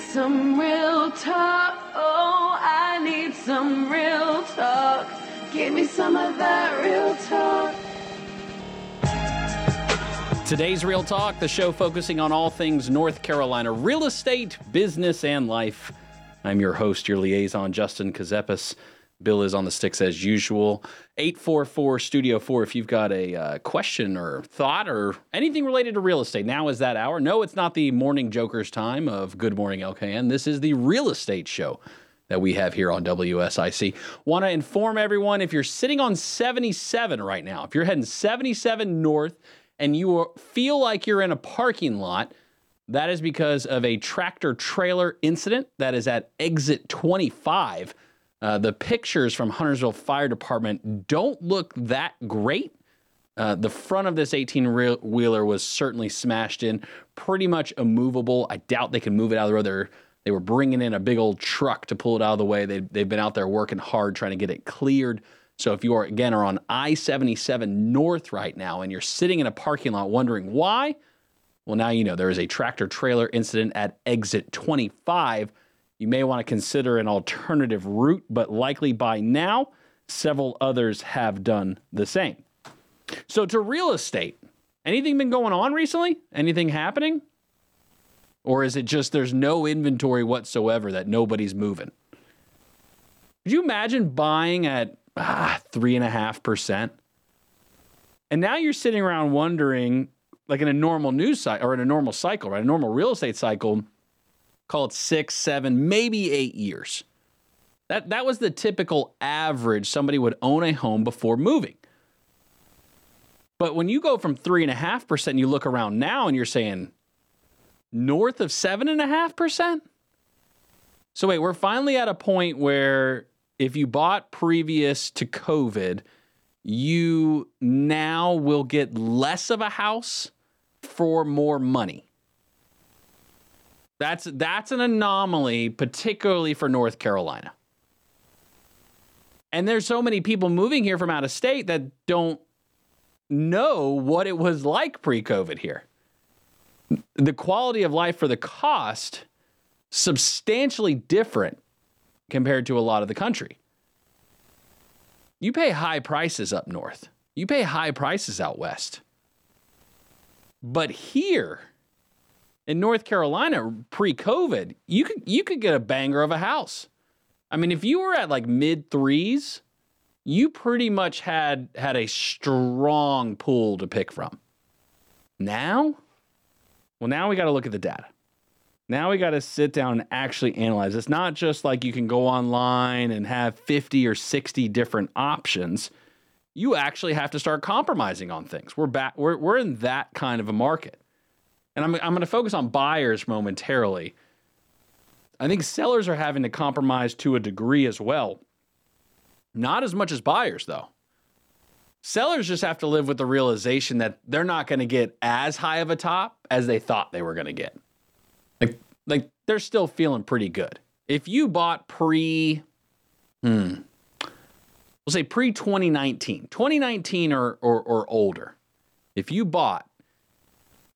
some real talk. Oh, I need some real talk. Give me some of that real talk. Today's Real Talk, the show focusing on all things North Carolina real estate, business, and life. I'm your host, your liaison, Justin Ckezepis. Bill is on the sticks as usual. 844 Studio 4 if you've got a uh, question or thought or anything related to real estate. Now is that hour. No, it's not the morning jokers time of Good Morning LKN. This is the real estate show that we have here on WSIC. Want to inform everyone if you're sitting on 77 right now, if you're heading 77 north and you feel like you're in a parking lot, that is because of a tractor trailer incident that is at exit 25. Uh, the pictures from Huntersville Fire Department don't look that great. Uh, the front of this 18 wheeler was certainly smashed in, pretty much immovable. I doubt they can move it out of the road. They're, they were bringing in a big old truck to pull it out of the way. They, they've been out there working hard trying to get it cleared. So if you are again are on I-77 North right now and you're sitting in a parking lot wondering why, well now you know there is a tractor trailer incident at exit 25. You may want to consider an alternative route, but likely by now several others have done the same. So to real estate, anything been going on recently? Anything happening? Or is it just there's no inventory whatsoever that nobody's moving? Could you imagine buying at ah, three and a half percent. And now you're sitting around wondering, like in a normal news cycle or in a normal cycle, right? A normal real estate cycle, call it six, seven, maybe eight years. That that was the typical average somebody would own a home before moving. But when you go from three and a half percent, you look around now and you're saying north of seven and a half percent. So wait, we're finally at a point where if you bought previous to COVID, you now will get less of a house for more money. That's that's an anomaly, particularly for North Carolina. And there's so many people moving here from out of state that don't know what it was like pre-COVID here. The quality of life for the cost substantially different compared to a lot of the country. You pay high prices up north, you pay high prices out west. But here in North Carolina, pre COVID, you could, you could get a banger of a house. I mean, if you were at like mid threes, you pretty much had had a strong pool to pick from. Now, well, now we got to look at the data. Now we got to sit down and actually analyze. It's not just like you can go online and have 50 or 60 different options. You actually have to start compromising on things. We're back we're we're in that kind of a market. And I'm I'm going to focus on buyers momentarily. I think sellers are having to compromise to a degree as well. Not as much as buyers though. Sellers just have to live with the realization that they're not going to get as high of a top as they thought they were going to get. Like, like they're still feeling pretty good. If you bought pre, hmm, we'll say pre 2019, 2019 or, or, or older, if you bought,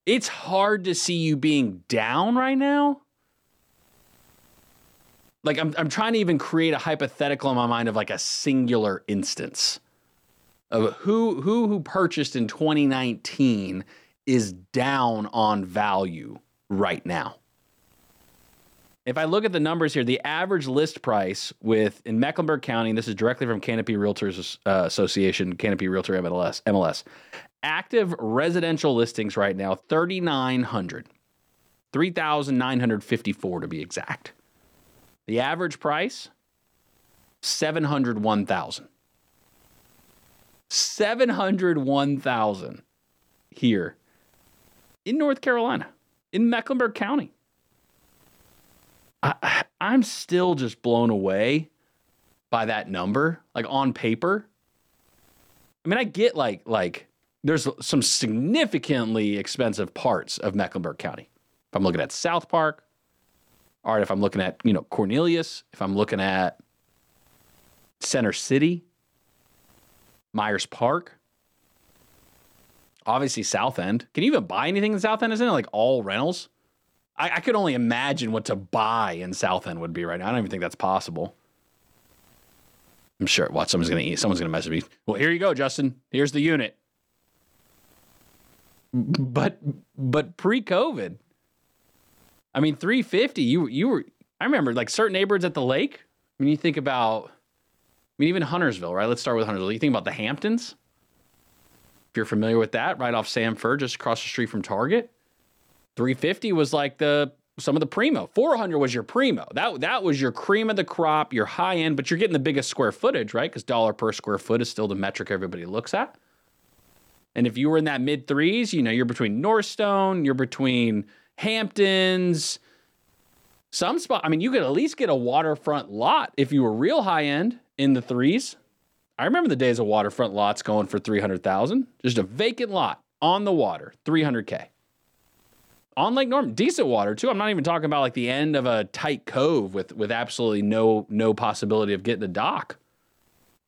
it's hard to see you being down right now. Like I'm, I'm trying to even create a hypothetical in my mind of like a singular instance of who who who purchased in 2019 is down on value right now if I look at the numbers here, the average list price with in Mecklenburg County, this is directly from Canopy Realtors uh, Association, Canopy Realtor MLS, MLS. Active residential listings right now 3,900, 3,954 to be exact. The average price 701,000. 701,000 here in North Carolina, in Mecklenburg County. I, I'm still just blown away by that number, like on paper. I mean, I get like like there's some significantly expensive parts of Mecklenburg County. If I'm looking at South Park, all right, if I'm looking at, you know, Cornelius, if I'm looking at Center City, Myers Park, obviously South End. Can you even buy anything in South End? Isn't it like all rentals? I, I could only imagine what to buy in South End would be right now. I don't even think that's possible. I'm sure. Watch, someone's gonna eat. Someone's gonna message me. Well, here you go, Justin. Here's the unit. But but pre-COVID, I mean, 350. You you were. I remember like certain neighborhoods at the lake. When you think about, I mean, even Huntersville, right? Let's start with Huntersville. You think about the Hamptons. If you're familiar with that, right off Sam Furr, just across the street from Target. 350 was like the some of the primo. 400 was your primo. That that was your cream of the crop, your high end, but you're getting the biggest square footage, right? Because dollar per square foot is still the metric everybody looks at. And if you were in that mid threes, you know, you're between Northstone, you're between Hamptons, some spot. I mean, you could at least get a waterfront lot if you were real high end in the threes. I remember the days of waterfront lots going for 300,000, just a vacant lot on the water, 300K. On Lake Norman, decent water too. I'm not even talking about like the end of a tight cove with with absolutely no no possibility of getting a dock.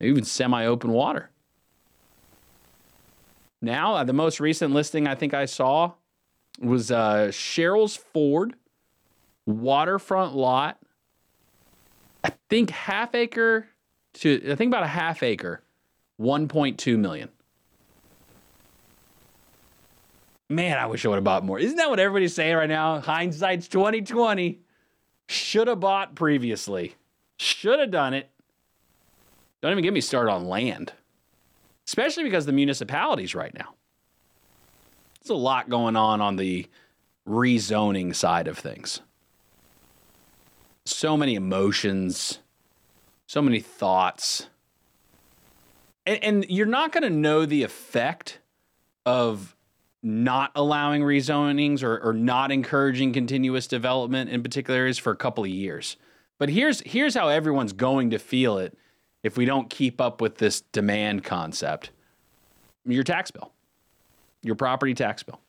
Even semi-open water. Now, uh, the most recent listing I think I saw was uh, Sherrills Ford waterfront lot. I think half acre to I think about a half acre, 1.2 million. Man, I wish I would have bought more. Isn't that what everybody's saying right now? Hindsight's 2020. Should have bought previously. Should have done it. Don't even get me started on land. Especially because the municipalities right now. There's a lot going on on the rezoning side of things. So many emotions, so many thoughts. And, and you're not going to know the effect of not allowing rezonings or, or not encouraging continuous development in particular areas for a couple of years. But here's here's how everyone's going to feel it if we don't keep up with this demand concept. Your tax bill. Your property tax bill.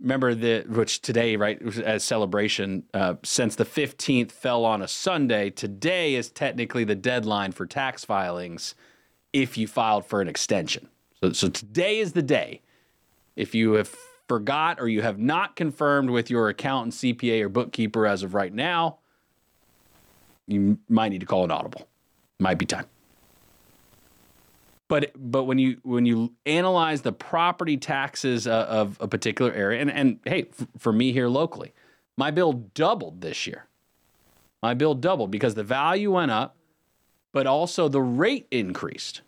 Remember the which today, right, as celebration, uh, since the 15th fell on a Sunday, today is technically the deadline for tax filings if you filed for an extension. So, so today is the day. If you have forgot or you have not confirmed with your accountant, CPA, or bookkeeper as of right now, you might need to call an audible. Might be time. But but when you when you analyze the property taxes uh, of a particular area, and and hey, f- for me here locally, my bill doubled this year. My bill doubled because the value went up, but also the rate increased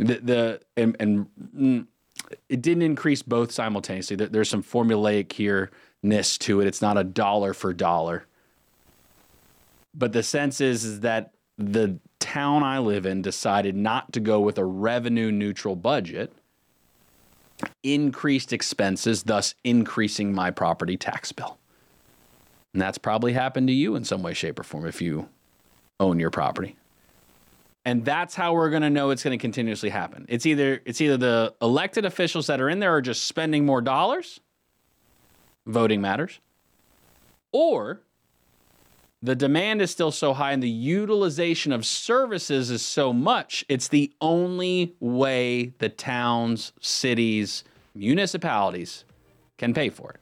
the, the and, and mm, it didn't increase both simultaneously. There's some formulaic here-ness to it. It's not a dollar for dollar. But the sense is, is that the town I live in decided not to go with a revenue neutral budget, increased expenses, thus increasing my property tax bill. And that's probably happened to you in some way, shape, or form if you own your property and that's how we're going to know it's going to continuously happen. It's either it's either the elected officials that are in there are just spending more dollars, voting matters, or the demand is still so high and the utilization of services is so much, it's the only way the towns, cities, municipalities can pay for it.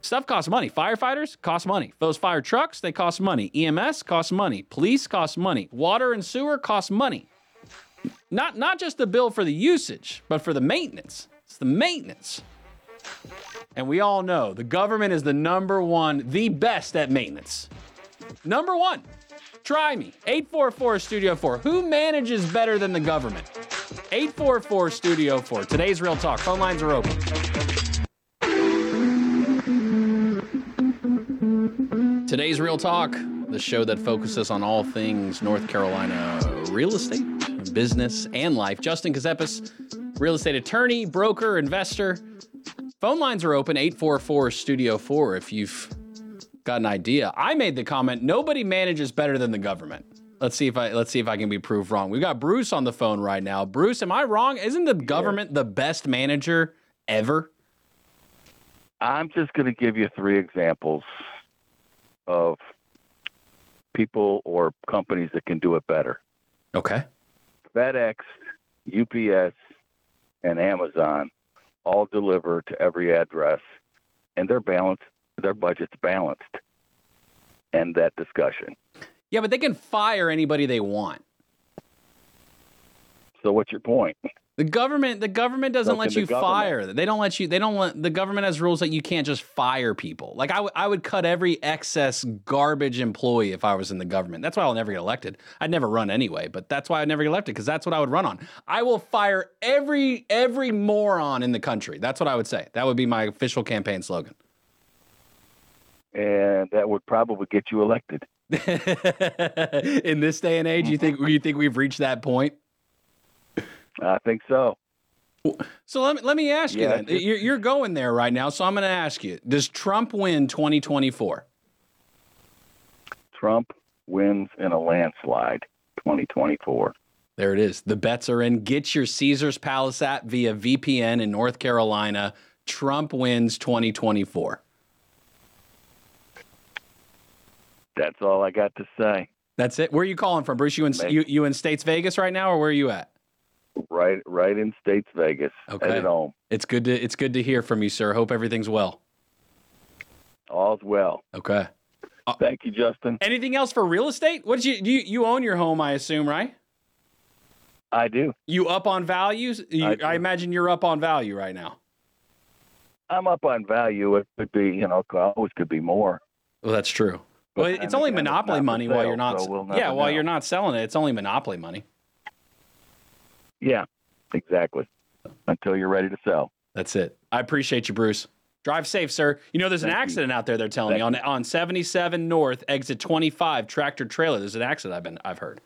Stuff costs money. Firefighters cost money. Those fire trucks, they cost money. EMS costs money. Police costs money. Water and sewer cost money. Not not just the bill for the usage, but for the maintenance. It's the maintenance. And we all know the government is the number one, the best at maintenance. Number one. Try me. 844 Studio 4. Who manages better than the government? 844 Studio 4. Today's Real Talk. Phone lines are open. Today's Real Talk, the show that focuses on all things North Carolina real estate, business, and life. Justin Ckezepis, real estate attorney, broker, investor. Phone lines are open 844 Studio 4 if you've got an idea. I made the comment nobody manages better than the government. Let's see if I let's see if I can be proved wrong. We've got Bruce on the phone right now. Bruce, am I wrong? Isn't the government the best manager ever? I'm just going to give you three examples of people or companies that can do it better. Okay. FedEx, UPS, and Amazon all deliver to every address and their balance, their budget's balanced. End that discussion. Yeah, but they can fire anybody they want. So what's your point? The government, the government doesn't let can the you fire. They don't let you. They don't let. The government has rules that you can't just fire people. Like I, w- I would cut every excess garbage employee if I was in the government. That's why I'll never get elected. I'd never run anyway, but that's why I'd never get elected because that's what I would run on. I will fire every every moron in the country. That's what I would say. That would be my official campaign slogan. And that would probably get you elected. in this day and age, you think you think we've reached that point? I think so. So let me let me ask you then. You're, you're going there right now, so I'm going to ask you: Does Trump win 2024? Trump wins in a landslide 2024. There it is. The bets are in. Get your Caesar's Palace app via VPN in North Carolina. Trump wins 2024. That's all I got to say. That's it. Where are you calling from, Bruce? You in you, you in States Vegas right now, or where are you at? Right, right in States Vegas. Okay. Headed home. It's good to it's good to hear from you, sir. Hope everything's well. All's well. Okay. Uh, Thank you, Justin. Anything else for real estate? What did you you you own your home? I assume, right? I do. You up on values? You, I I, imagine you're up on value right now. I'm up on value. It could be, you know, always could be more. Well, that's true. But Well, it's only monopoly not for money while you're not. so we'll yeah, never while know. you're not selling it, it's only monopoly money. Yeah, exactly. Until you're ready to sell. That's it. I appreciate you, Bruce. Drive safe, sir. You know, there's an Thank you. accident out there. They're telling Thank me on on 77 North, exit 25, tractor trailer. There's an accident. I've been I've heard.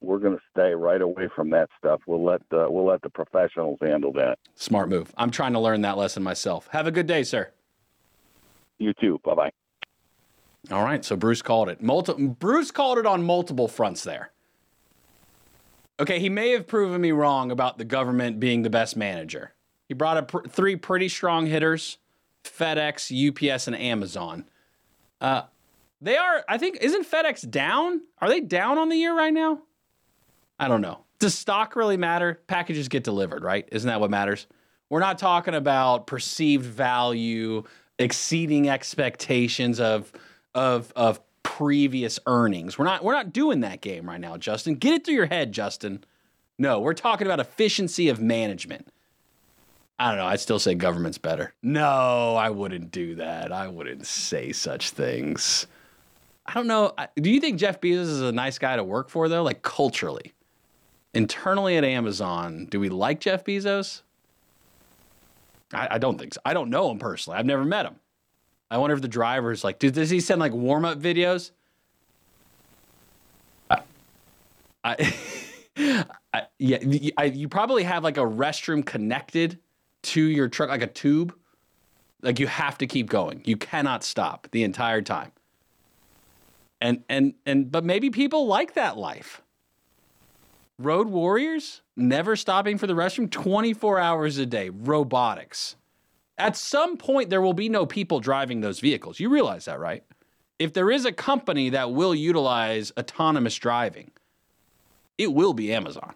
We're going to stay right away from that stuff. We'll let the, we'll let the professionals handle that. Smart move. I'm trying to learn that lesson myself. Have a good day, sir. You too. Bye bye. All right, so Bruce called it. Multi- Bruce called it on multiple fronts there. Okay, he may have proven me wrong about the government being the best manager. He brought up pr- three pretty strong hitters FedEx, UPS, and Amazon. Uh, they are, I think, isn't FedEx down? Are they down on the year right now? I don't know. Does stock really matter? Packages get delivered, right? Isn't that what matters? We're not talking about perceived value exceeding expectations of of of previous earnings. We're not we're not doing that game right now, Justin. Get it through your head, Justin. No, we're talking about efficiency of management. I don't know. I'd still say government's better. No, I wouldn't do that. I wouldn't say such things. I don't know. Do you think Jeff Bezos is a nice guy to work for, though? Like culturally, internally at Amazon, do we like Jeff Bezos? I, I don't think so. I don't know him personally. I've never met him. I wonder if the driver's like, dude, does he send like warm up videos? I, I, I yeah, y- I, you probably have like a restroom connected to your truck, like a tube. Like you have to keep going. You cannot stop the entire time. And and and but maybe people like that life. Road warriors, never stopping for the restroom 24 hours a day, robotics. At some point, there will be no people driving those vehicles. You realize that, right? If there is a company that will utilize autonomous driving, it will be Amazon.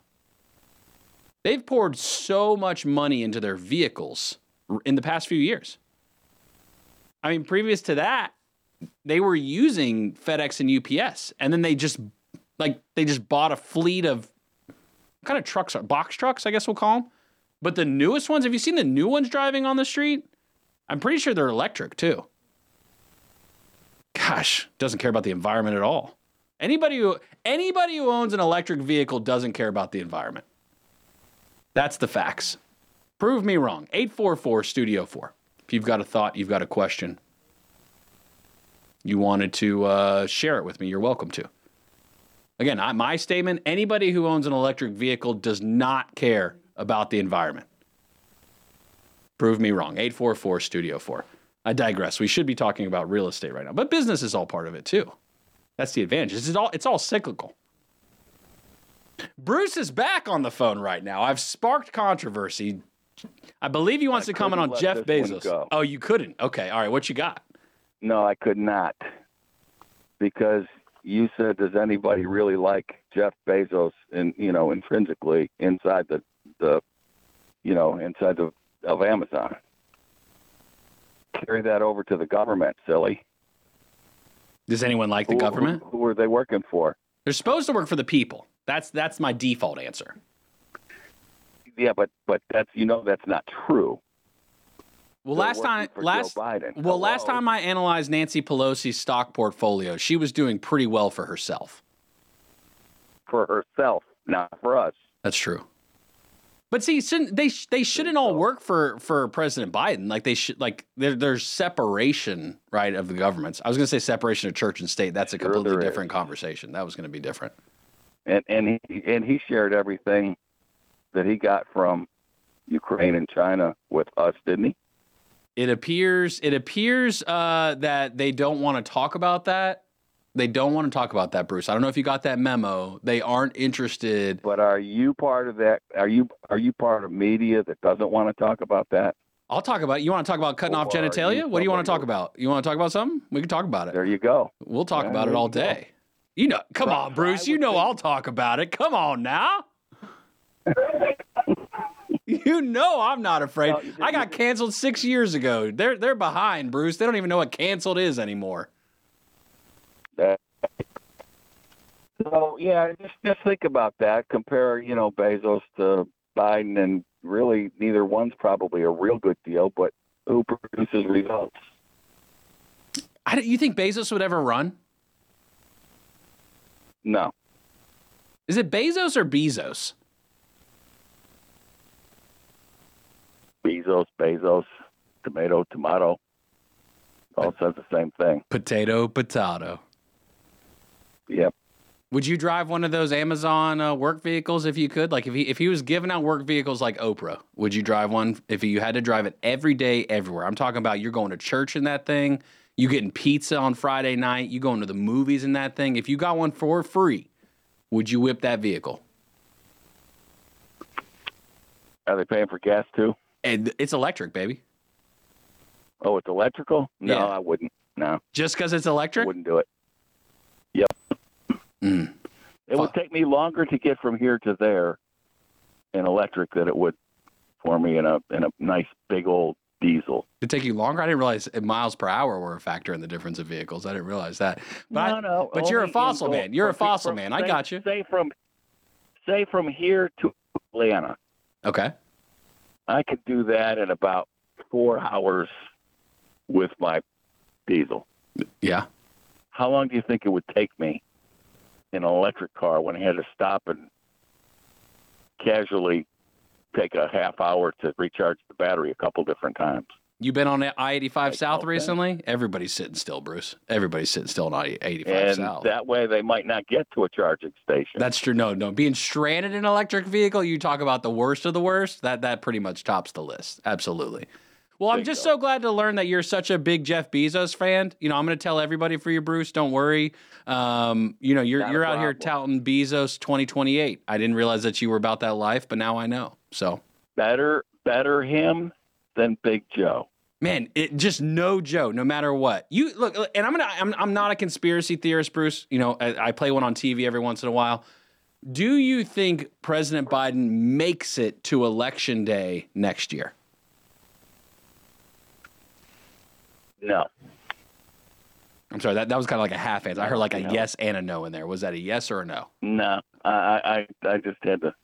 They've poured so much money into their vehicles in the past few years. I mean, previous to that, they were using FedEx and UPS, and then they just like they just bought a fleet of kind of trucks box trucks, I guess we'll call them. But the newest ones, have you seen the new ones driving on the street? I'm pretty sure they're electric too. Gosh, doesn't care about the environment at all. Anybody who anybody who owns an electric vehicle doesn't care about the environment. That's the facts. Prove me wrong. 844 Studio 4. If you've got a thought, you've got a question, you wanted to uh, share it with me, you're welcome to. Again, I, my statement anybody who owns an electric vehicle does not care about the environment. Prove me wrong. 844 Studio 4. I digress. We should be talking about real estate right now, but business is all part of it too. That's the advantage. It's all, it's all cyclical. Bruce is back on the phone right now. I've sparked controversy. I believe he wants I to comment on Jeff let this one Bezos. Oh, you couldn't? Okay. All right. What you got? No, I could not. Because you said, does anybody really like Jeff Bezos and you know, intrinsically inside the the you know, inside the of Amazon? carry that over to the government, silly. Does anyone like the Who- government? Who, who are they working for? They're supposed to work for the people. That's that's my default answer. Yeah, but but that's you know that's not true. Well, They're last time, last well, last time I analyzed Nancy Pelosi's stock portfolio, she was doing pretty well for herself. for herself, not for us. That's true. But see, shouldn't, they sh- they shouldn't all work for for President Biden. Like they should like there, there's separation, right, of the governments. I was going to say separation of church and state. That's a Sure completely there is. different conversation. That was going to be different. And and he and he shared everything that he got from Ukraine and China with us, didn't he? It appears it appears uh, that they don't want to talk about that. They don't want to talk about that, Bruce. I don't know if you got that memo. They aren't interested. But are you part of that? Are you are you part of media that doesn't want to talk about that? I'll talk about. You want to talk about cutting off Or you genitalia? What do you want to talk about? You want to talk about something? We can talk about it. There you go. We'll talk about it all you go. day. You know, come But on, Bruce. You know think- I'll talk about it. Come on now. you know I'm not afraid. You- I got canceled six years ago. They're they're behind, Bruce. They don't even know what canceled is anymore. That, so yeah, just just think about that. Compare, you know, Bezos to Biden, and really neither one's probably a real good deal. But who produces results? I you think Bezos would ever run? No, Is it Bezos or Bezos? Bezos, Bezos, tomato, tomato. All says the same thing. Potato, potato. Yep. Would you drive one of those Amazon uh, work vehicles if you could? Like if he if he was giving out work vehicles like Oprah, would you drive one if you had to drive it every day, everywhere? I'm talking about you're going to church in that thing, you getting pizza on Friday night, you going to the movies in that thing. If you got one for free, would you whip that vehicle? Are they paying for gas too? And it's electric, baby. Oh, it's electrical? No, Yeah. I wouldn't. No, Just because it's electric? I wouldn't do it. Yep. Mm. It would take me longer to get from here to there in electric than it would for me in a in a nice big old diesel. It'd take you longer. I didn't realize miles per hour were a factor in the difference of vehicles. I didn't realize that. But I- no, no. but you're a only in fossil man. You're a fossil from- man. I say- got you. Say from say from here to Atlanta, okay. I could do that in about four hours with my diesel. Yeah. How long do you think it would take me in an electric car when I had to stop and casually take a half hour to recharge the battery a couple different times? You been on I eighty five South recently? Everybody's sitting still, Bruce. Everybody's sitting still on I eighty five And South. that way they might not get to a charging station. That's true. No, no. Being stranded in an electric vehicle, you talk about the worst of the worst. That that pretty much tops the list. Absolutely. Well, I'm just Bingo. so glad to learn that you're such a big Jeff Bezos fan. You know, I'm going to tell everybody for you, Bruce. Don't worry. Um, you know, you're Not you're out here touting Bezos 2028. I didn't realize that you were about that life, but now I know. So, better better him than Big Joe. man, it just no joke. No matter what you look, and I'm gonna. I'm, I'm not a conspiracy theorist, Bruce. You know, I, I play one on TV every once in a while. Do you think President Biden makes it to election day next year? No. I'm sorry, that, that was kind of like a half answer. I heard like a No. yes and a no in there. Was that a yes or a no? No. I I, I just had to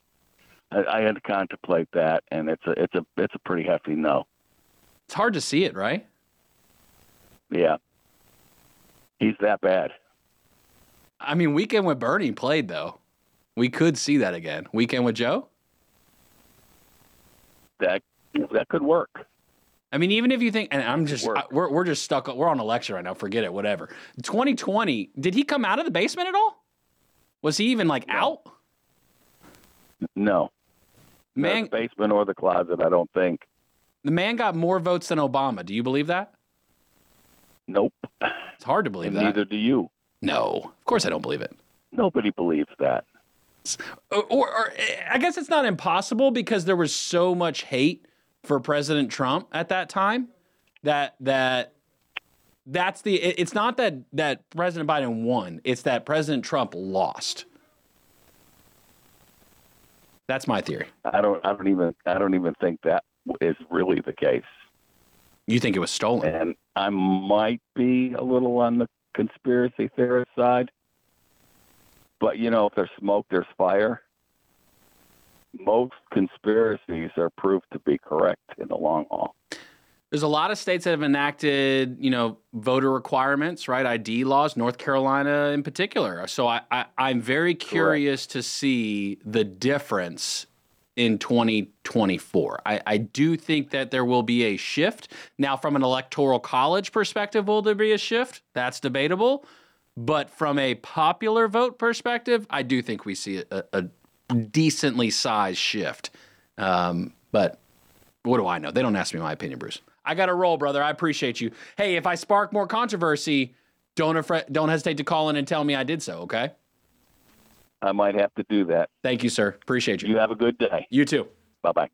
I, I had to contemplate that and it's a it's a it's a pretty hefty no. It's hard to see it, right? Yeah. He's that bad. I mean, Weekend with Bernie played though. We could see that again. Weekend with Joe. That that could work. I mean, even if you think, and I'm just, I, we're, we're just stuck. We're on election right now. Forget it. Whatever. 2020. Did he come out of the basement at all? Was he even like No. out? No. Man, the basement or the closet, I don't think. the man got more votes than Obama. Do you believe that? Nope. It's hard to believe And that. neither do you. No, of course I don't believe it. Nobody believes that. or, or, or I guess it's not impossible because there was so much hate for President Trump at that time that that that's the it- it's not that that President Biden won it's that President Trump lost that's my theory I don't I don't even I don't even think that is really the case. you think it was stolen And I might be a little on the conspiracy theorist side. But you know, if there's smoke, there's fire. Most conspiracies are proved to be correct in the long haul. There's a lot of states that have enacted, you know, voter requirements, right? ID laws, North Carolina in particular. So I, I, am very curious Correct. to see the difference in 2024. I, I do think that there will be a shift. Now, from an electoral college perspective, will there be a shift? That's debatable. But from a popular vote perspective, I do think we see a, a decently sized shift. Um, but what do I know? They don't ask me my opinion, Bruce. I got to roll, brother. I appreciate you. Hey, if I spark more controversy, don't afra- don't hesitate to call in and tell me I did so. Okay. I might have to do that. Thank you, sir. Appreciate you. You have a good day. You too. Bye bye.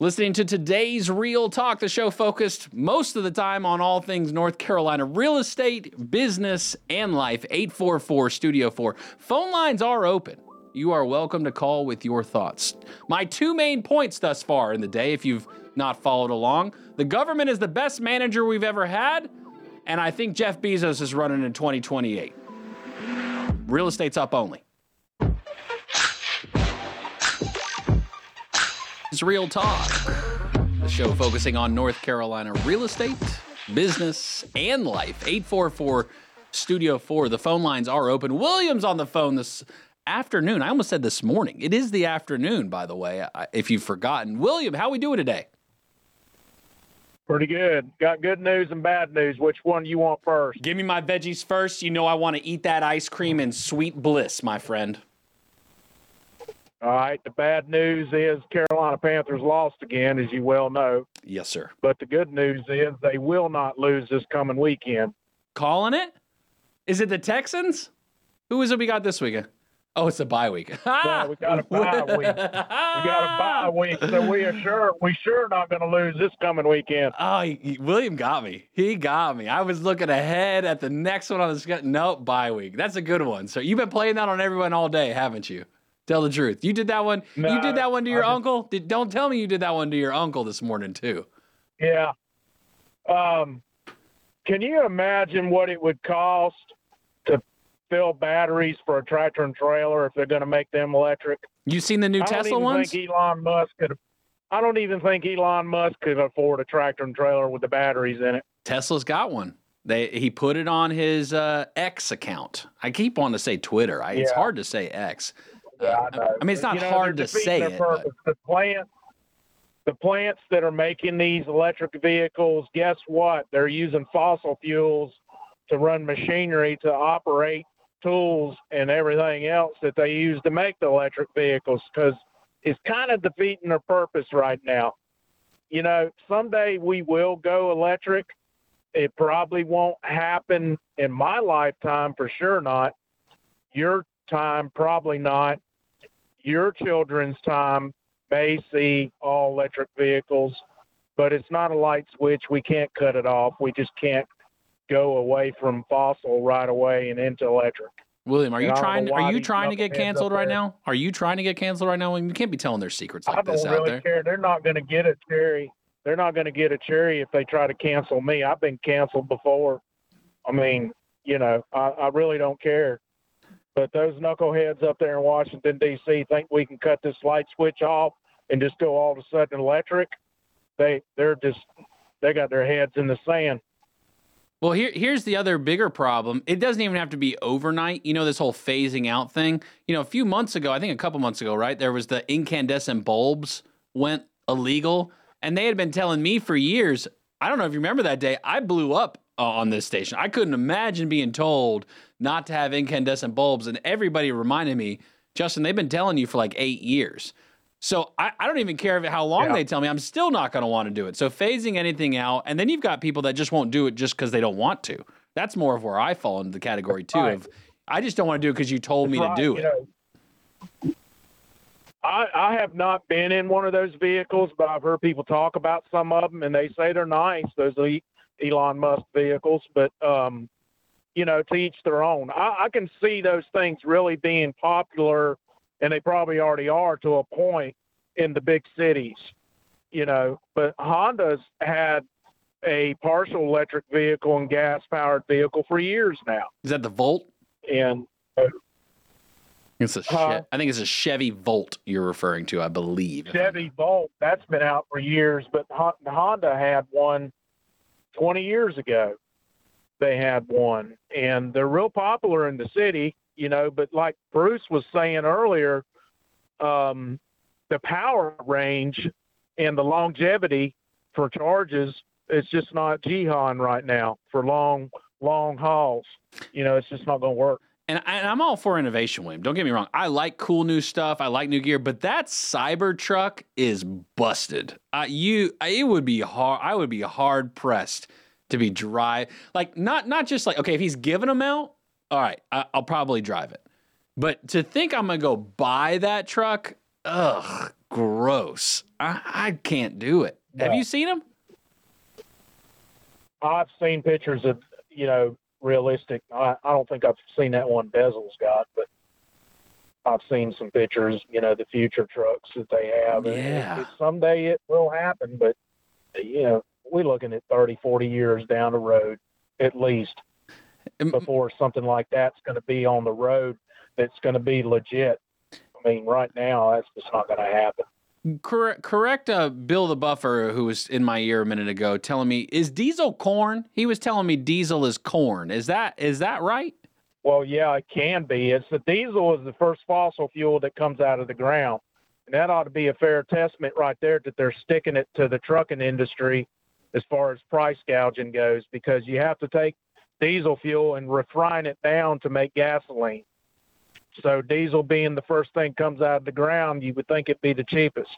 Listening to today's Real Talk, the show focused most of the time on all things North Carolina real estate, business, and life. 844 Studio 4. Phone lines are open. You are welcome to call with your thoughts. My two main points thus far in the day, if you've not followed along the government is the best manager we've ever had, and I think Jeff Bezos is running in 2028. Real estate's up only. It's Real Talk, the show focusing on North Carolina real estate, business, and life. 844 Studio 4. The phone lines are open. William's on the phone this afternoon. I almost said this morning. It is the afternoon, by the way, if you've forgotten. William, how we doing today? Pretty good. Got good news and bad news. Which one do you want first? Give me my veggies first. You know I want to eat that ice cream in sweet bliss, my friend. All right. The bad news is Carolina Panthers lost again, as you well know. Yes, sir. But the good news is they will not lose this coming weekend. Calling it? Is it the Texans? Who is it we got this weekend? Oh, it's a bye week. no, we got a bye week. We got a bye week, so we are sure we sure not going to lose this coming weekend. Oh, he, William got me. He got me. I was looking ahead at the next one on the schedule. Nope, bye week. That's a good one. So you've been playing that on everyone all day, haven't you? Tell the truth. You did that one. No, you did that one to your just, uncle. Did, don't tell me you did that one to your uncle this morning too. Yeah. Um, can you imagine what it would cost fill batteries for a tractor and trailer if they're going to make them electric. You seen the new I Tesla ones? Think Elon Musk could. I don't even think Elon Musk could afford a tractor and trailer with the batteries in it. Tesla's got one. They he put it on his uh, X account. I keep wanting to say Twitter. I, yeah. It's hard to say X. Yeah, uh, I, I, mean, it's not you know, hard to say it. The plants, the plants that are making these electric vehicles, guess what? They're using fossil fuels to run machinery to operate tools and everything else that they use to make the electric vehicles because it's kind of defeating their purpose right now. You know, someday we will go electric. It probably won't happen in my lifetime for sure not. Your time, probably not. Your children's time may see all electric vehicles, but it's not a light switch. We can't cut it off. We just can't go away from fossil right away and into electric. William, are you trying? Are you trying to get canceled right now? Are you trying to get canceled right now? You can't be telling their secrets like this really out there. I don't care. They're not going to get a cherry. They're not going to get a cherry if they try to cancel me. I've been canceled before. I mean, you know, I, I really don't care. But those knuckleheads up there in Washington D.C. think we can cut this light switch off and just go all of a sudden electric. They they're just they got their heads in the sand. Well, here, here's the other bigger problem. It doesn't even have to be overnight. You know, this whole phasing out thing. You know, a few months ago, I think a couple months ago, right? There was the incandescent bulbs went illegal. And they had been telling me for years, I don't know if you remember that day, I blew up uh, on this station. I couldn't imagine being told not to have incandescent bulbs. And everybody reminded me, Justin, they've been telling you for like eight years. So I, I don't even care how long yeah. they tell me. I'm still not going to want to do it. So phasing anything out, and then you've got people that just won't do it just because they don't want to. That's more of where I fall into the category too. Right. Of I just don't want to do it because you told That's me right. to do it. know, I, I have not been in one of those vehicles, but I've heard people talk about some of them, and they say they're nice. Those Elon Musk vehicles, but um, you know, to each their own. I, I can see those things really being popular and they probably already are to a point in the big cities, you know. But Honda's had a partial electric vehicle and gas powered vehicle for years now. Is that the Volt? And It's a Huh? che- I think it's a Chevy Volt you're referring to, I believe. Chevy Volt, that's been out for years, but Honda had one 20 years ago. They had one, and they're real popular in the city, you know. But like Bruce was saying earlier, um, the power range and the longevity for charges, it's just not Jihan right now for long, long hauls. You know, it's just not going to work. And, I, I'm all for innovation, William. Don't get me wrong. I like cool new stuff. I like new gear, but that Cybertruck is busted. Uh, you, it would be hard. I would be hard pressed to be dry. Like not not just like okay, if he's giving them out, all right, I, I'll probably drive it. But to think I'm gonna go buy that truck, ugh, gross. I, I can't do it. Have you seen them? I've seen pictures of, you know, realistic. I, I don't think I've seen that one Bezel's got, but I've seen some pictures, you know, the future trucks that they have. And Yeah. it- someday it will happen, but, you know, we're looking at 30, 40 years down the road at least before something like that's going to be on the road that's going to be legit. I mean, right now, that's just not going to happen. Correct, correct. Uh, Bill the Buffer, who was in my ear a minute ago, telling me is diesel corn. He was telling me diesel is corn. Is that is that right? Well, yeah, it can be. It's the diesel is the first fossil fuel that comes out of the ground. And that ought to be a fair testament right there that they're sticking it to the trucking industry as far as price gouging goes, because you have to take diesel fuel and refine it down to make gasoline. So diesel being the first thing comes out of the ground, you would think it'd be the cheapest.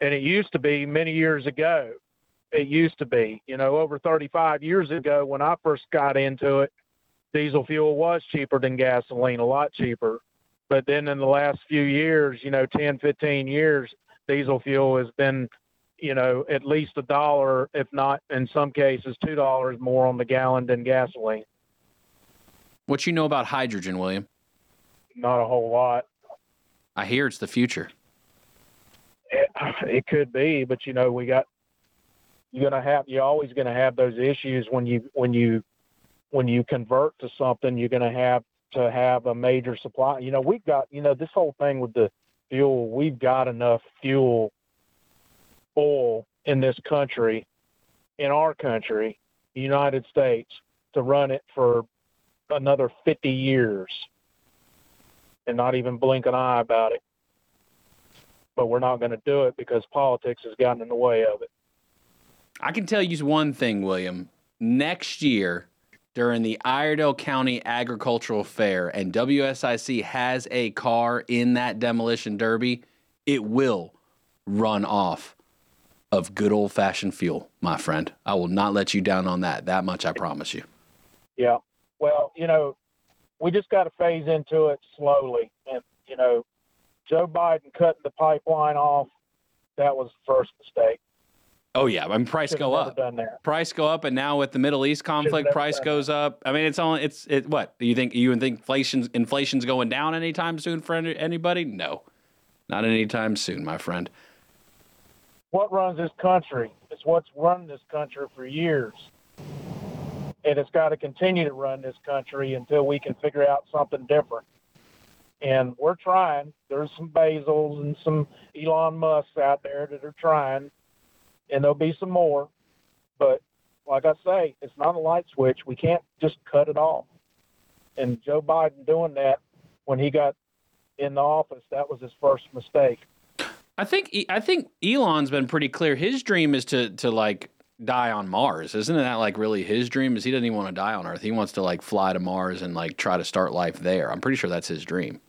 And it used to be many years ago. It used to be, you know, over 35 years ago when I first got into it, diesel fuel was cheaper than gasoline, a lot cheaper. But then in the last few years, you know, 10, 15 years, diesel fuel has been, you know, at least a dollar, if not in some cases, $2 more on the gallon than gasoline. What you know about hydrogen, William? Not a whole lot. I hear it's the future. It, it could be, but you know, we got, you're going to have, you're always going to have those issues when you, when you, when you convert to something, you're going to have to have a major supply. You know, we've got, you know, this whole thing with the fuel, we've got enough fuel oil in this country, in our country, the United States, to run it for another 50 years and not even blink an eye about it. But we're not going to do it because politics has gotten in the way of it. I can tell you one thing, William. Next year, during the Iredell County Agricultural Fair, and WSIC has a car in that demolition derby, it will run off of good old fashioned fuel, my friend. I will not let you down on that. That much I promise you. Yeah. Well, you know, we just got to phase into it slowly. And, you know, Joe Biden cutting the pipeline off, that was the first mistake. Oh yeah, I mean price Should go up. that. Price go up, and now with the Middle East conflict, price goes up. I mean, it's only it's it. What Do you think? You think inflation's inflation's going down anytime soon for any, anybody? No, not anytime soon, my friend. What runs this country? It's what's run this country for years. And it's got to continue to run this country until we can figure out something different. And we're trying. There's some Bezos and some Elon Musks out there that are trying, and there'll be some more. But like I say, it's not a light switch. We can't just cut it off. And Joe Biden doing that when he got in the office, that was his first mistake. I think I think Elon's been pretty clear. His dream is to to like die on Mars. Isn't that like really his dream? Is he doesn't even want to die on Earth. He wants to like fly to Mars and like try to start life there. I'm pretty sure that's his dream.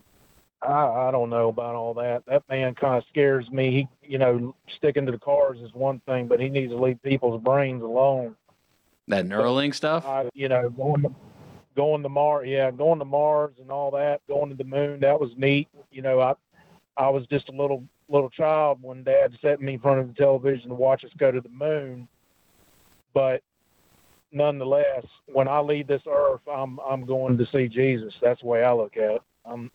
I, I don't know about all that. That man kind of scares me. He, you know, sticking to the cars is one thing, but he needs to leave people's brains alone. That Neuralink stuff. I, you know, going to going to Mars, yeah, going to Mars and all that, going to the moon, that was neat. You know, I I was just a little little child when Dad set me in front of the television to watch us go to the moon. But nonetheless, when I leave this earth, I'm I'm going to see Jesus. That's the way I look at it. I'm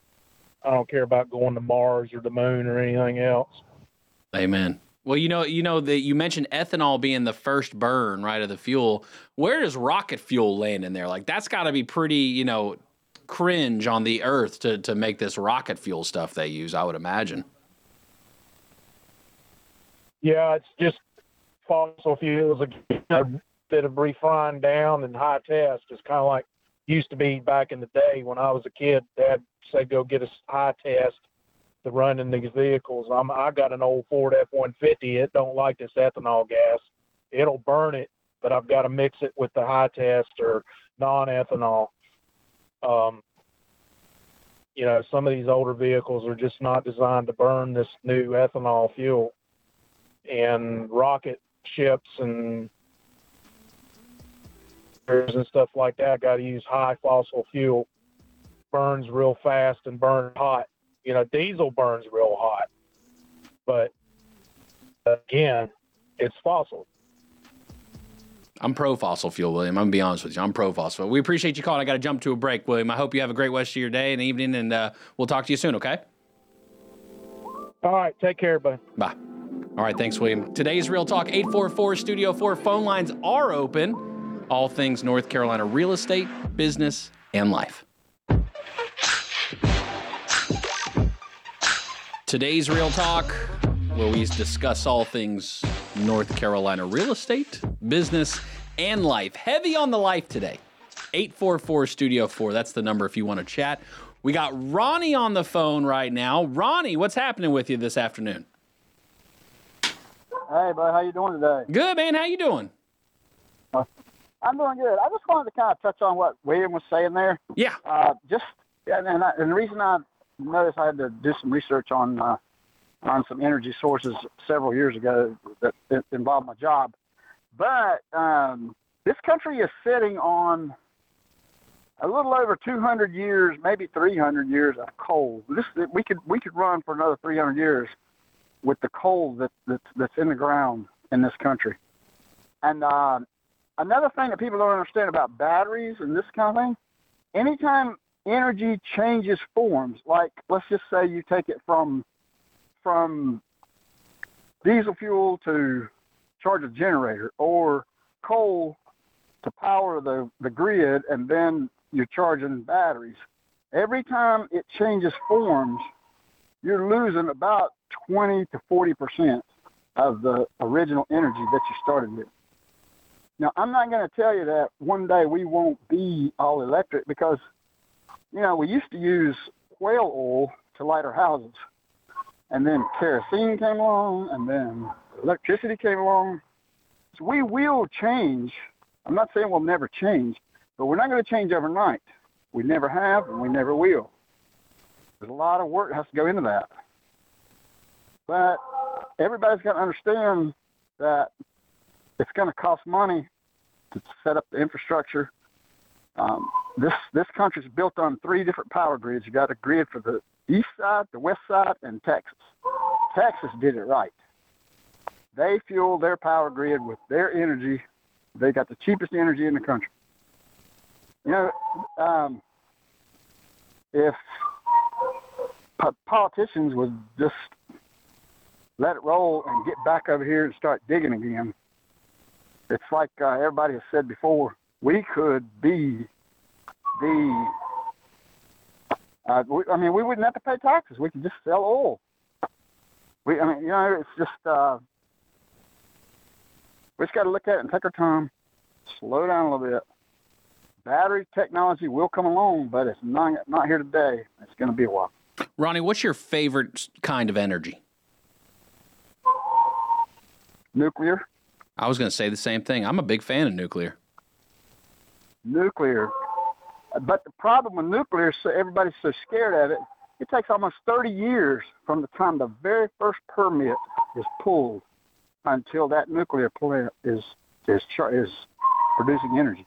I don't care about going to Mars or the moon or anything else. Amen. Well, you know, you know that you mentioned ethanol being the first burn, right, of the fuel. Where does rocket fuel land in there? Like that's got to be pretty, you know, cringe on the earth to to make this rocket fuel stuff they use. I would imagine. Yeah, it's just fossil fuels again that have refined down and high test. It's kind of like used to be back in the day when I was a kid. Dad said go get a high test to run in these vehicles. I'm I got an old Ford F-150. It don't like this ethanol gas. It'll burn it, but I've got to mix it with the high test or non-ethanol. Um, you know, some of these older vehicles are just not designed to burn this new ethanol fuel. And rocket ships and and stuff like that got to use high fossil fuel. Burns real fast and burns hot. You know, diesel burns real hot, but again, it's fossil. I'm pro fossil fuel, William. I'm gonna be honest with you. I'm pro fossil. We appreciate you calling. I got to jump to a break, William. I hope you have a great rest of your day and evening, and uh, we'll talk to you soon. Okay. All right. Take care, bud. Bye. All right. Thanks, William. Today's Real Talk 844 Studio 4 phone lines are open. All things North Carolina real estate, business, and life. Today's Real Talk, where we discuss all things North Carolina real estate, business, and life. Heavy on the life today. 844 Studio 4. That's the number if you want to chat. We got Ronnie on the phone right now. Ronnie, what's happening with you this afternoon? Hey, bud, how you doing today? Good, man. How you doing? I'm doing good. I just wanted to kind of touch on what William was saying there. Yeah. Uh, just and and, I, and the reason I noticed I had to do some research on uh, on some energy sources several years ago that, that involved my job, but um, this country is sitting on a little over 200 years, maybe 300 years of coal. This we could we could run for another 300 years with the coal that, that that's in the ground in this country. And uh, another thing that people don't understand about batteries and this kind of thing, anytime energy changes forms, like let's just say you take it from from diesel fuel to charge a generator or coal to power the, the grid and then you're charging batteries. Every time it changes forms, you're losing about 20 to 40 percent of the original energy that you started with. Now, I'm not going to tell you that one day we won't be all electric because, you know, we used to use whale oil to light our houses. And then kerosene came along, and then electricity came along. So we will change. I'm not saying we'll never change, but we're not going to change overnight. We never have, and we never will. There's a lot of work that has to go into that. But everybody's got to understand that it's going to cost money to set up the infrastructure. Um, this this country's built on three different power grids. You got a grid for the east side, the west side, and Texas. Texas did it right. They fuel their power grid with their energy. They got the cheapest energy in the country. You know, um, if politicians would just let it roll and get back over here and start digging again, it's like uh, everybody has said before, we could be the. Uh, we, I mean, we wouldn't have to pay taxes. We could just sell oil. We, I mean, you know, it's just uh, we just got to look at it and take our time, slow down a little bit. Battery technology will come along, but it's not not here today. It's going to be a while. Ronnie, what's your favorite kind of energy? Nuclear. I was going to say the same thing. I'm a big fan of nuclear. nuclear. But the problem with nuclear is so everybody's so scared of it. It takes almost 30 years from the time the very first permit is pulled until that nuclear plant is is is producing energy,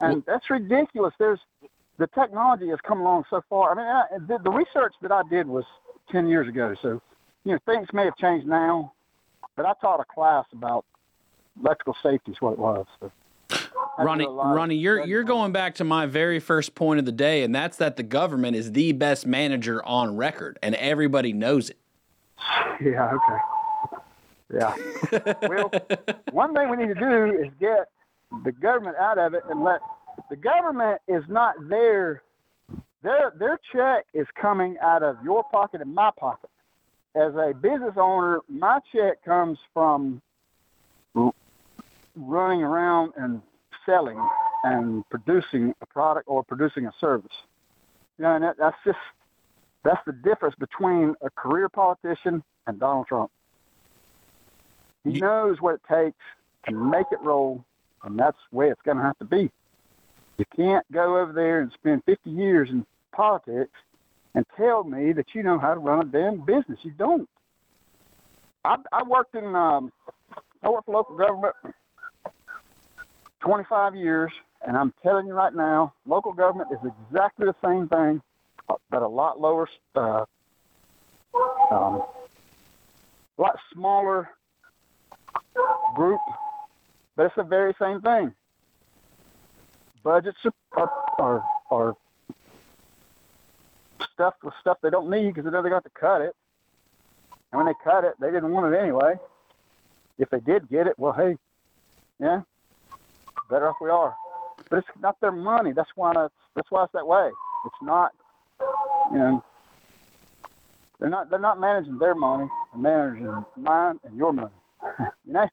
and that's ridiculous. There's the technology has come along so far. I mean, I, the, the research that I did was 10 years ago, so you know things may have changed now. But I taught a class about electrical safety is what it was. So. Ronnie, do a lot of Ronnie, you're you're going back to my very first point of the day, and that's that the government is the best manager on record, and everybody knows it. it. Yeah, okay. Yeah. well, one thing we need to do is get the government out of it and let the government is not there. Their their check is coming out of your pocket and my pocket. As a business owner, my check comes from running around and selling and producing a product or producing a service. You know, and that, that's just that's the difference between a career politician and Donald Trump. He You- knows what it takes to make it roll, and that's the way it's going to have to be. You can't go over there and spend 50 years in politics and tell me that you know how to run a damn business. You don't. I, I worked in, um, I worked for local government 25 years, and I'm telling you right now, local government is exactly the same thing, but a lot lower, uh, um, a lot smaller group, but it's the very same thing. Budgets are are, are stuffed with stuff they don't need because they they got to cut it. And when they cut it, they didn't want it anyway. If they did get it, well, hey, yeah, better off we are. But it's not their money. That's why it's, that's why it's that way. It's not, you know, they're not they're not managing their money. They're managing mine and your money. you know.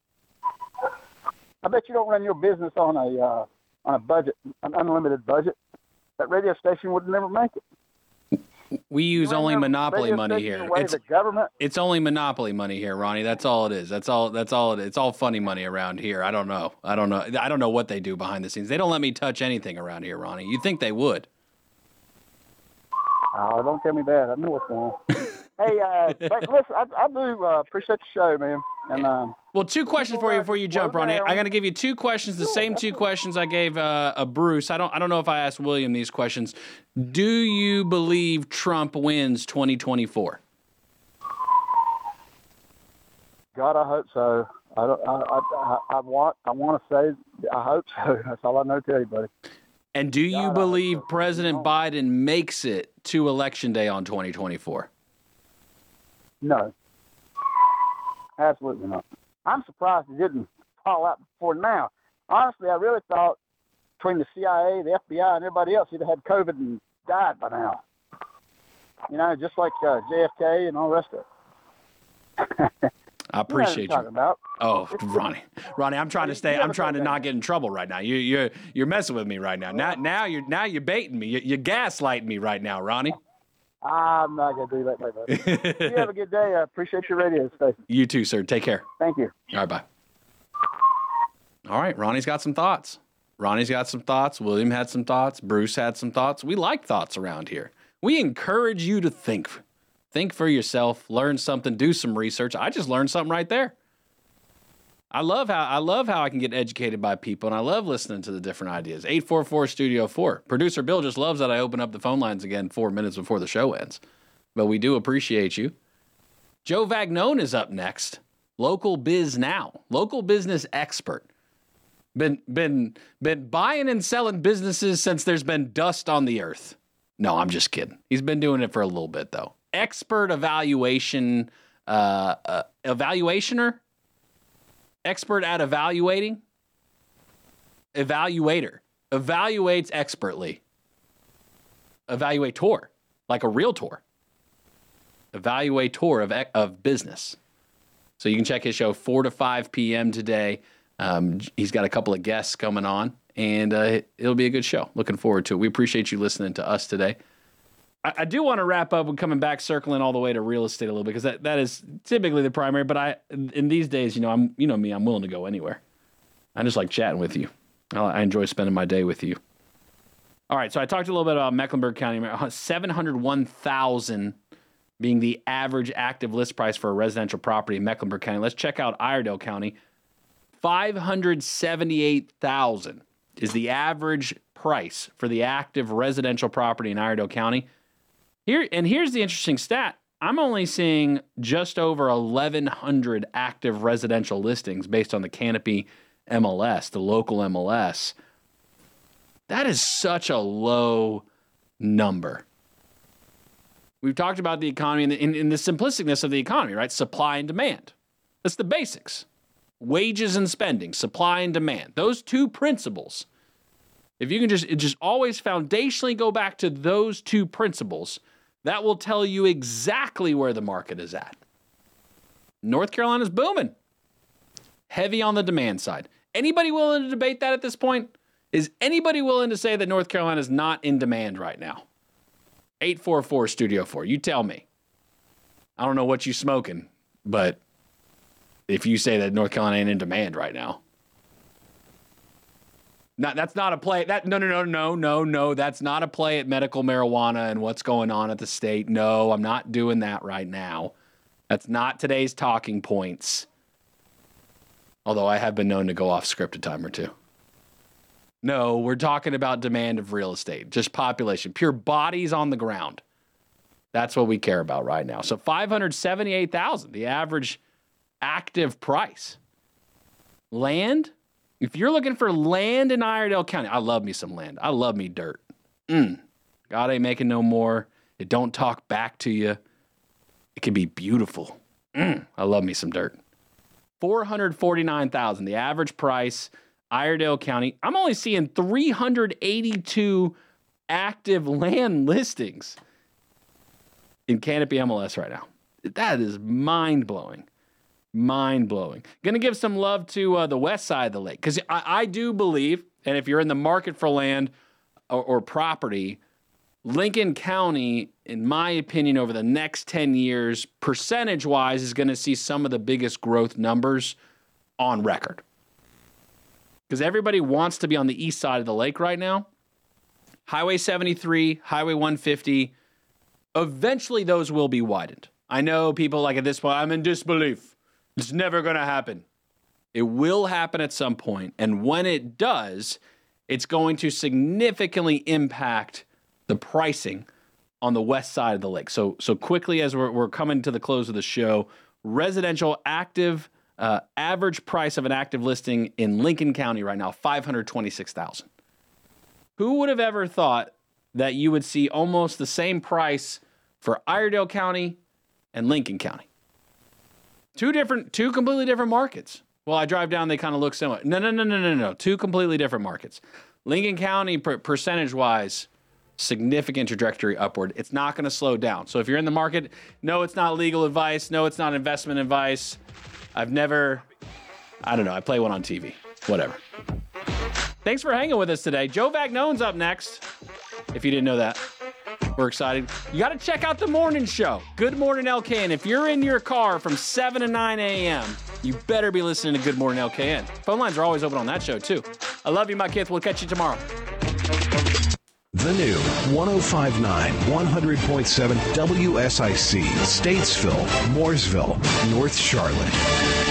I bet you don't run your business on a uh, on a budget, an unlimited budget. That radio station would never make it. We use only monopoly money here. It's government. it's only monopoly money here, Ronnie. That's all it is. That's all. That's all it is. It's all funny money around here. I don't know. I don't know. I don't know what they do behind the scenes. They don't let me touch anything around here, Ronnie. You think they would? Oh, don't tell me that. I know what's going on. Hey, uh, but listen, I, I do uh, appreciate the show, man. And um, Well, two questions for you before you jump, Ronnie. I'm going to give you two questions, the same two questions I gave uh, a Bruce. I don't. I don't know if I asked William these questions. Do you believe Trump wins 2024? God, I hope so. I don't. I, I, I, want. I want to say. I hope so. That's all I know to you, buddy. And do you God, believe. President. Biden makes it to Election Day on 2024? No, absolutely not. I'm surprised he didn't fall out before now. Honestly, I really thought between the CIA, the FBI, and everybody else, he'd have had COVID and died by now. You know, just like uh, JFK and all the rest of it. I You know what I'm appreciate talking you. about. Oh, Ronnie, Ronnie, I'm trying to stay. I'm trying to not get in trouble right now. You, you're you're messing with me right now. Now, now you're now you're baiting me. You're, you're gaslighting me right now, Ronnie. I'm not gonna do that, buddy. you have a good day. I appreciate your radio station. you too, sir. Take care. Thank you. All right, bye. All right, Ronnie's got some thoughts. Ronnie's got some thoughts. William had some thoughts. Bruce had some thoughts. We like thoughts around here. We encourage you to think. Think for yourself, learn something, do some research. I just learned something right there. I love how I love how I can get educated by people and I love listening to the different ideas. 844 Studio 4. Producer Bill just loves that I open up the phone lines again 4 minutes before the show ends. But we do appreciate you. Joe Vagnone is up next. Local Biz Now, local business expert. Been been been buying and selling businesses since there's been dust on the earth. No, I'm just kidding. He's been doing it for a little bit though. Expert evaluation uh, uh evaluationer, expert at evaluating, evaluator, evaluates expertly. Evaluator, like a realtor. Evaluator of of business. So you can check his show 4 to 5 p.m. today. Um, he's got a couple of guests coming on, and uh, it'll be a good show. Looking forward to it. We appreciate you listening to us today. I, I do want to wrap up with coming back, circling all the way to real estate a little bit because that, that is typically the primary. But I, in these days, you know, I'm you know me, I'm willing to go anywhere. I just like chatting with you. I, I enjoy spending my day with you. All right, so I talked a little bit about Mecklenburg County, uh, 701,000 being the average active list price for a residential property in Mecklenburg County. Let's check out Iredell County. 578,000 is the average price for the active residential property in Iredell County. Here and here's the interesting stat. I'm only seeing just over 1100 active residential listings based on the Canopy MLS, the local MLS. That is such a low number. We've talked about the economy and the, in, in the simplisticness of the economy, right? Supply and demand. That's the basics wages and spending, supply and demand. Those two principles. If you can just just always foundationally go back to those two principles, that will tell you exactly where the market is at. North Carolina's booming. Heavy on the demand side. Anybody willing to debate that at this point? Is anybody willing to say that North Carolina is not in demand right now? 844 Studio 4. You tell me. I don't know what you're smoking, but if you say that North Carolina ain't in demand right now. Not, that's not a play. That no no no no no no. That's not a play at medical marijuana and what's going on at the state. No, I'm not doing that right now. That's not today's talking points. Although I have been known to go off script a time or two. No, we're talking about demand of real estate, just population, pure bodies on the ground. That's what we care about right now. So 578,000, the average active price. Land, if you're looking for land in Iredell County, I love me some land. I love me dirt. Mm. God ain't making no more. It don't talk back to you. It can be beautiful. Mm. I love me some dirt. 449,000, the average price, Iredell County. I'm only seeing 382 active land listings in Canopy MLS right now. That is mind blowing. Mind blowing. Gonna give some love to uh, the west side of the lake because I, I, do believe, and if you're in the market for land or, or property, Lincoln County, in my opinion, over the next 10 years, percentage wise, is going to see some of the biggest growth numbers on record. Because everybody wants to be on the east side of the lake right now. Highway 73, Highway 150, eventually those will be widened. I know people like at this point, I'm in disbelief. It's never going to happen. It will happen at some point, And when it does, it's going to significantly impact the pricing on the west side of the lake. So, so quickly as we're, we're coming to the close of the show, residential active uh, average price of an active listing in Lincoln County right now, 526000 Who would have ever thought that you would see almost the same price for Iredell County and Lincoln County. Two different, two completely different markets. Well, I drive down, they kind of look similar. No, no, no, no, no, no. Two completely different markets. Lincoln County, per- percentage wise, significant trajectory upward. It's not going to slow down. So if you're in the market, no, it's not legal advice. No, it's not investment advice. I've never, I don't know, I play one on TV. Whatever. Thanks for hanging with us today. Joe Vagnone's up next, if you didn't know that. We're excited. You got to check out the morning show. Good Morning LKN. If you're in your car from 7 to 9 a.m., you better be listening to Good Morning LKN. Phone lines are always open on that show, too. I love you, my kids. We'll catch you tomorrow. The new 1059 100.7 WSIC, Statesville, Mooresville, North Charlotte.